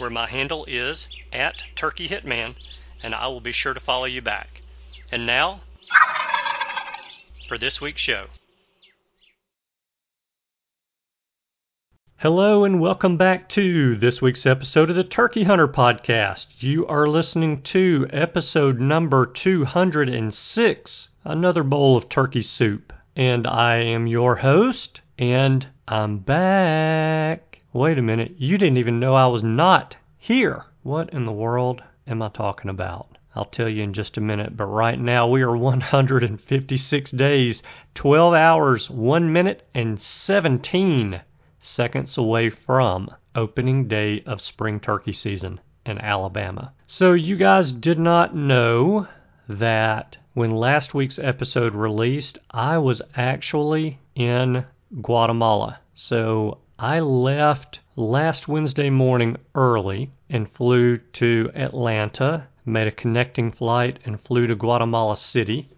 where my handle is at Turkey Hitman, and I will be sure to follow you back. And now, for this week's show. Hello and welcome back to this week's episode of the Turkey Hunter Podcast. You are listening to episode number 206, another bowl of turkey soup. And I am your host, and I'm back. Wait a minute, you didn't even know I was not here. What in the world am I talking about? I'll tell you in just a minute, but right now we are 156 days, 12 hours, 1 minute, and 17 seconds away from opening day of spring turkey season in Alabama. So, you guys did not know that when last week's episode released, I was actually in Guatemala. So, I left last Wednesday morning early and flew to Atlanta, made a connecting flight, and flew to Guatemala City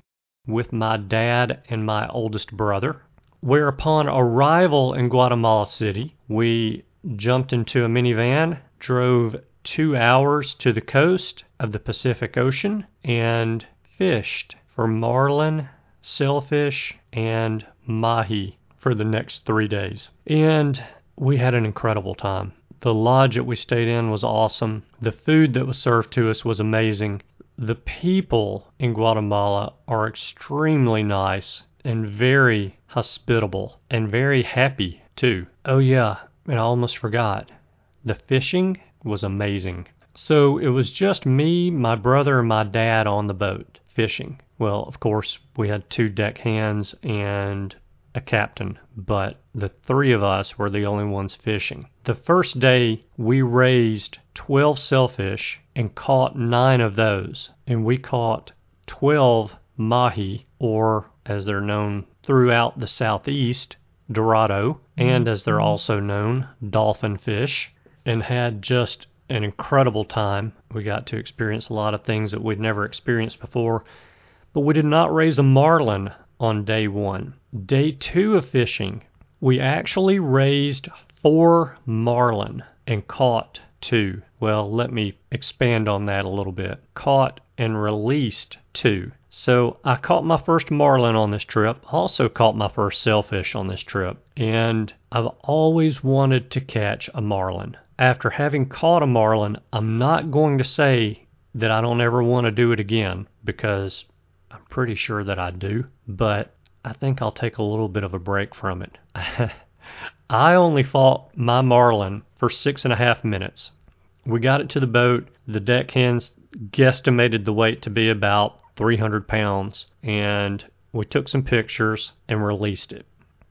with my dad and my oldest brother. Where upon arrival in Guatemala City, we jumped into a minivan, drove two hours to the coast of the Pacific Ocean, and fished for marlin, sailfish, and mahi for the next three days. And we had an incredible time. The lodge that we stayed in was awesome. The food that was served to us was amazing. The people in Guatemala are extremely nice and very hospitable and very happy too. Oh yeah, and I almost forgot. The fishing was amazing. So it was just me, my brother, and my dad on the boat fishing. Well, of course, we had two deck hands and a captain, but the three of us were the only ones fishing. The first day, we raised 12 sailfish and caught nine of those, and we caught 12 mahi, or as they're known throughout the southeast, dorado, and as they're mm-hmm. also known, dolphin fish, and had just an incredible time. We got to experience a lot of things that we'd never experienced before, but we did not raise a marlin on day one. Day two of fishing, we actually raised four marlin and caught two. Well, let me expand on that a little bit. Caught and released two. So I caught my first marlin on this trip, also caught my first sailfish on this trip, and I've always wanted to catch a marlin. After having caught a marlin, I'm not going to say that I don't ever want to do it again because I'm pretty sure that I do, but I think I'll take a little bit of a break from it. I only fought my marlin for six and a half minutes. We got it to the boat. The deckhands guesstimated the weight to be about 300 pounds, and we took some pictures and released it.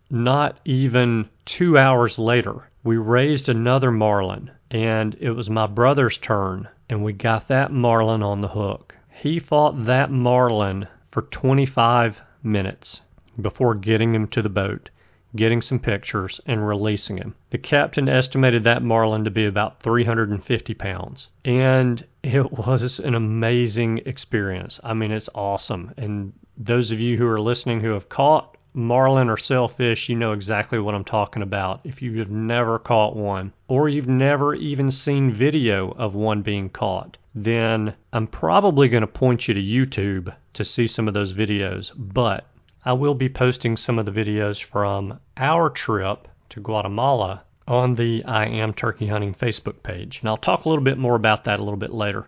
Not even two hours later, we raised another marlin, and it was my brother's turn, and we got that marlin on the hook. He fought that marlin for 25 minutes before getting him to the boat getting some pictures, and releasing him. The captain estimated that marlin to be about 350 pounds. And it was an amazing experience. I mean, it's awesome. And those of you who are listening who have caught marlin or sailfish, you know exactly what I'm talking about. If you have never caught one, or you've never even seen video of one being caught, then I'm probably going to point you to YouTube to see some of those videos. But I will be posting some of the videos from our trip to Guatemala on the I Am Turkey Hunting Facebook page. And I'll talk a little bit more about that a little bit later.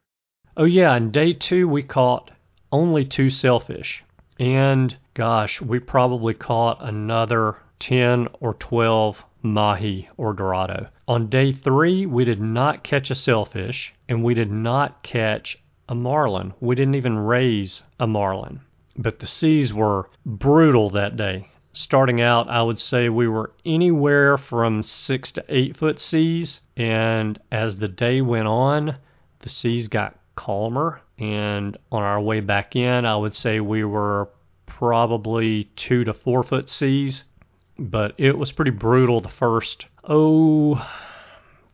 Oh, yeah, and day two we caught only two sailfish. And gosh, we probably caught another 10 or 12 mahi or dorado. On day three, we did not catch a sailfish and we did not catch a marlin. We didn't even raise a marlin. But the seas were brutal that day. Starting out, I would say we were anywhere from six to eight foot seas. And as the day went on, the seas got calmer. And on our way back in, I would say we were probably two to four foot seas. But it was pretty brutal the first, oh,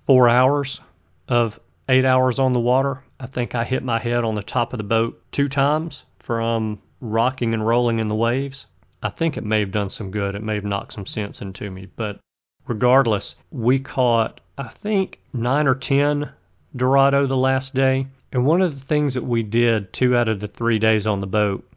four hours of eight hours on the water. I think I hit my head on the top of the boat two times from rocking and rolling in the waves. I think it may have done some good. It may have knocked some sense into me. But regardless, we caught, I think, nine or 10 Dorado the last day. And one of the things that we did two out of the three days on the boat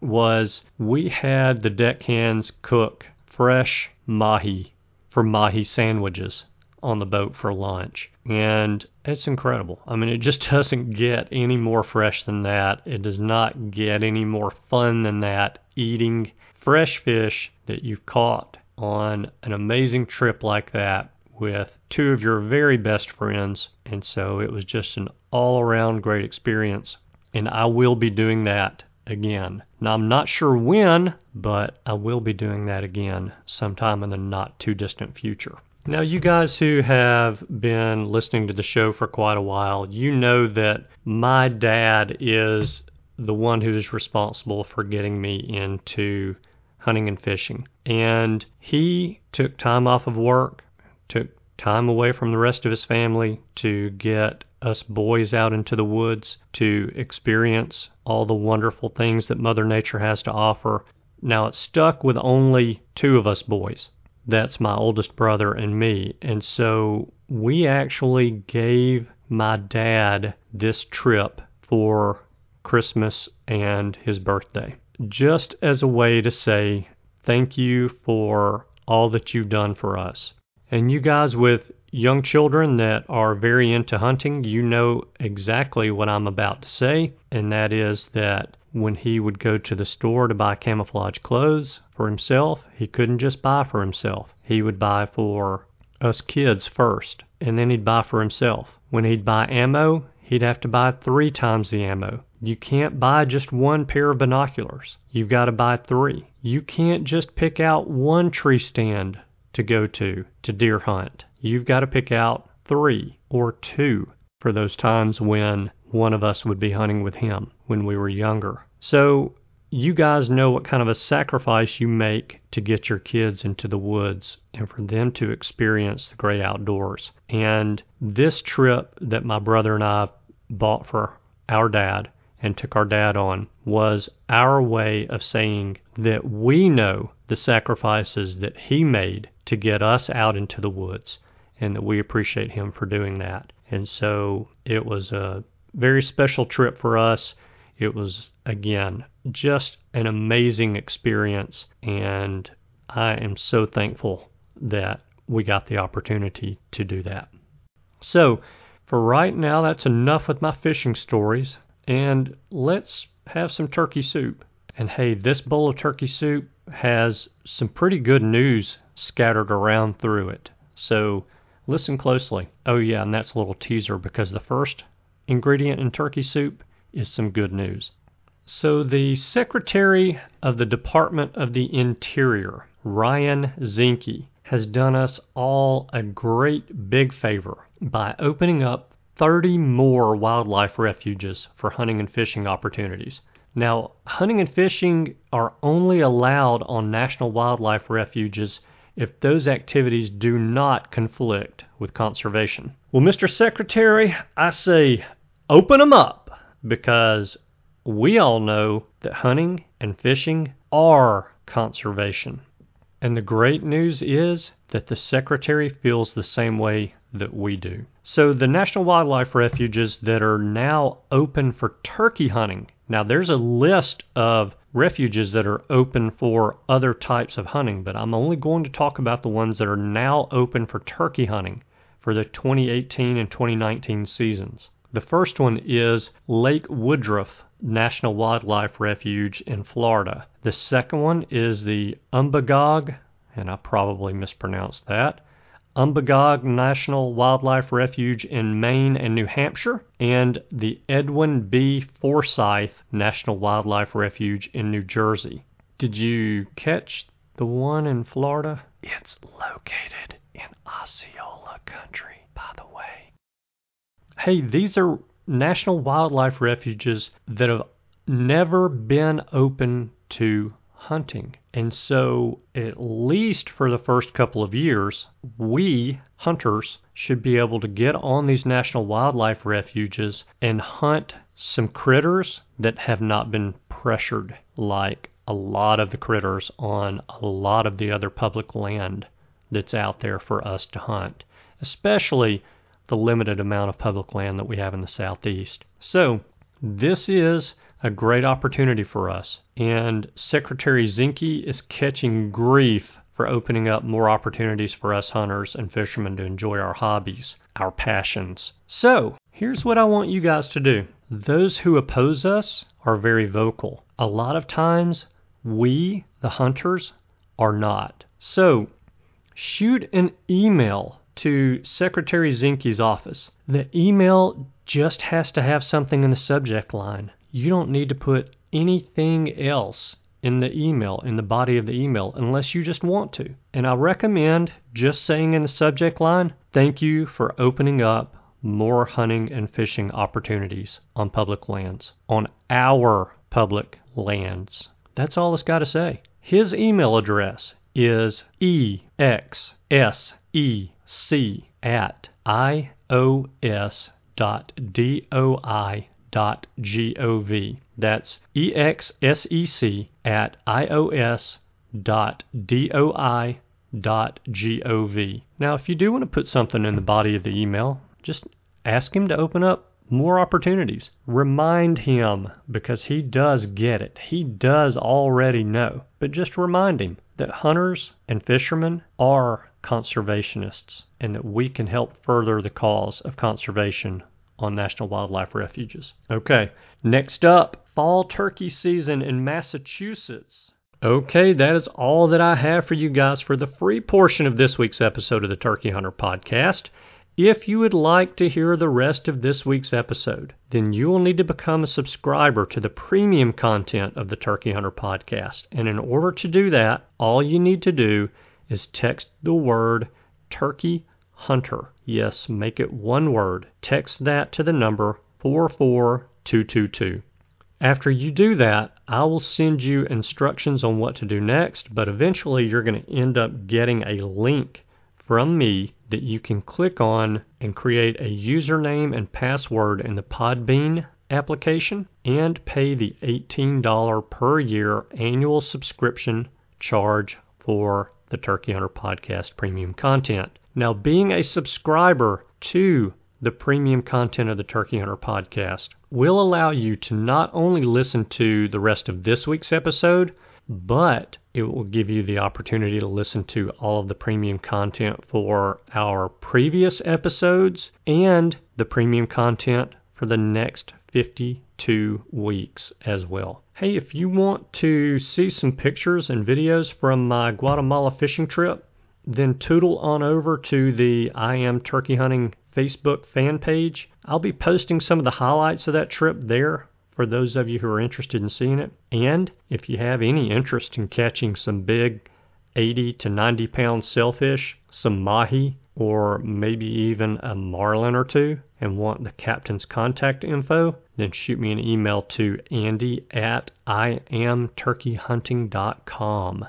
was we had the deckhands cook fresh mahi for mahi sandwiches on the boat for lunch. And it's incredible. I mean, it just doesn't get any more fresh than that. It does not get any more fun than that eating fresh fish that you've caught on an amazing trip like that with two of your very best friends. And so it was just an all around great experience. And I will be doing that again. Now, I'm not sure when, but I will be doing that again sometime in the not too distant future. Now, you guys who have been listening to the show for quite a while, you know that my dad is the one who is responsible for getting me into hunting and fishing. And he took time off of work, took time away from the rest of his family to get us boys out into the woods to experience all the wonderful things that Mother Nature has to offer. Now, it's stuck with only two of us boys that's my oldest brother and me. And so we actually gave my dad this trip for Christmas and his birthday, just as a way to say thank you for all that you've done for us. And you guys with young children that are very into hunting, you know exactly what I'm about to say, and that is that when he would go to the store to buy camouflage clothes for himself, he couldn't just buy for himself. He would buy for us kids first, and then he'd buy for himself. When he'd buy ammo, he'd have to buy three times the ammo. You can't buy just one pair of binoculars. You've got to buy three. You can't just pick out one tree stand to go to to deer hunt. You've got to pick out three or two for those times when one of us would be hunting with him when we were younger. So you guys know what kind of a sacrifice you make to get your kids into the woods and for them to experience the great outdoors. And this trip that my brother and I bought for our dad and took our dad on was our way of saying that we know the sacrifices that he made to get us out into the woods and that we appreciate him for doing that. And so it was a very special trip for us. It was, again, just an amazing experience, and I am so thankful that we got the opportunity to do that. So, for right now, that's enough with my fishing stories, and let's have some turkey soup. And hey, this bowl of turkey soup has some pretty good news scattered around through it. So, listen closely. Oh, yeah, and that's a little teaser because the first ingredient in turkey soup is some good news. So, the Secretary of the Department of the Interior, Ryan Zinke, has done us all a great big favor by opening up 30 more wildlife refuges for hunting and fishing opportunities. Now, hunting and fishing are only allowed on national wildlife refuges if those activities do not conflict with conservation. Well, Mr. Secretary, I say open them up because we all know that hunting and fishing are conservation. And the great news is that the Secretary feels the same way that we do. So, the National Wildlife Refuges that are now open for turkey hunting, now there's a list of refuges that are open for other types of hunting, but I'm only going to talk about the ones that are now open for turkey hunting for the 2018 and 2019 seasons. The first one is Lake Woodruff National Wildlife Refuge in Florida. The second one is the Umbagog, and I probably mispronounced that, Umbagog National Wildlife Refuge in Maine and New Hampshire, and the Edwin B. Forsyth National Wildlife Refuge in New Jersey. Did you catch the one in Florida? It's located in Osceola Country, by the way. Hey, these are national wildlife refuges that have never been open to hunting. And so, at least for the first couple of years, we, hunters, should be able to get on these national wildlife refuges and hunt some critters that have not been pressured like a lot of the critters on a lot of the other public land that's out there for us to hunt, especially the limited amount of public land that we have in the southeast. So, this is a great opportunity for us, and Secretary Zinke is catching grief for opening up more opportunities for us hunters and fishermen to enjoy our hobbies, our passions. So, here's what I want you guys to do. Those who oppose us are very vocal. A lot of times, we, the hunters, are not. So, shoot an email to Secretary Zinke's office. The email just has to have something in the subject line. You don't need to put anything else in the email, in the body of the email, unless you just want to. And I recommend just saying in the subject line, thank you for opening up more hunting and fishing opportunities on public lands, on our public lands. That's all it's got to say. His email address is exsec at ios.doi.gov. That's exsec at ios.doi.gov. Now, if you do want to put something in the body of the email, just ask him to open up more opportunities. Remind him because he does get it. He does already know. But just remind him that hunters and fishermen are conservationists and that we can help further the cause of conservation on national wildlife refuges. Okay, next up, fall turkey season in Massachusetts. Okay, that is all that I have for you guys for the free portion of this week's episode of the Turkey Hunter podcast. If you would like to hear the rest of this week's episode, then you will need to become a subscriber to the premium content of the Turkey Hunter podcast. And in order to do that, all you need to do is text the word Turkey Hunter. Yes, make it one word. Text that to the number 44222. After you do that, I will send you instructions on what to do next, but eventually you're going to end up getting a link from me that you can click on and create a username and password in the Podbean application and pay the $18 per year annual subscription charge for the Turkey Hunter Podcast premium content. Now, being a subscriber to the premium content of the Turkey Hunter Podcast will allow you to not only listen to the rest of this week's episode, but it will give you the opportunity to listen to all of the premium content for our previous episodes and the premium content for the next 52 weeks as well. Hey, if you want to see some pictures and videos from my Guatemala fishing trip, then tootle on over to the I Am Turkey Hunting Facebook fan page. I'll be posting some of the highlights of that trip there for those of you who are interested in seeing it. And if you have any interest in catching some big 80 to 90 pound sailfish, some mahi, or maybe even a marlin or two, and want the captain's contact info, then shoot me an email to andy at iamturkeyhunting.com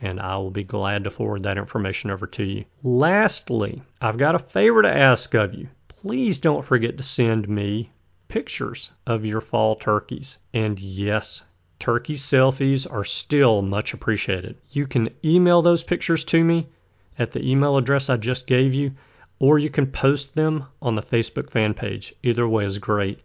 and I will be glad to forward that information over to you. Lastly, I've got a favor to ask of you. Please don't forget to send me pictures of your fall turkeys. And yes, turkey selfies are still much appreciated. You can email those pictures to me at the email address I just gave you, or you can post them on the Facebook fan page. Either way is great.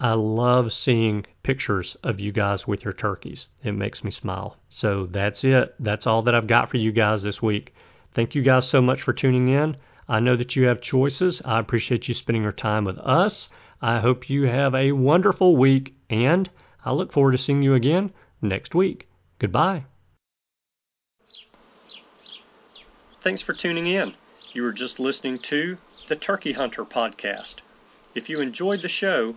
I love seeing pictures of you guys with your turkeys. It makes me smile. So that's it. That's all that I've got for you guys this week. Thank you guys so much for tuning in. I know that you have choices. I appreciate you spending your time with us. I hope you have a wonderful week, and I look forward to seeing you again next week. Goodbye. Thanks for tuning in. You were just listening to the Turkey Hunter podcast. If you enjoyed the show,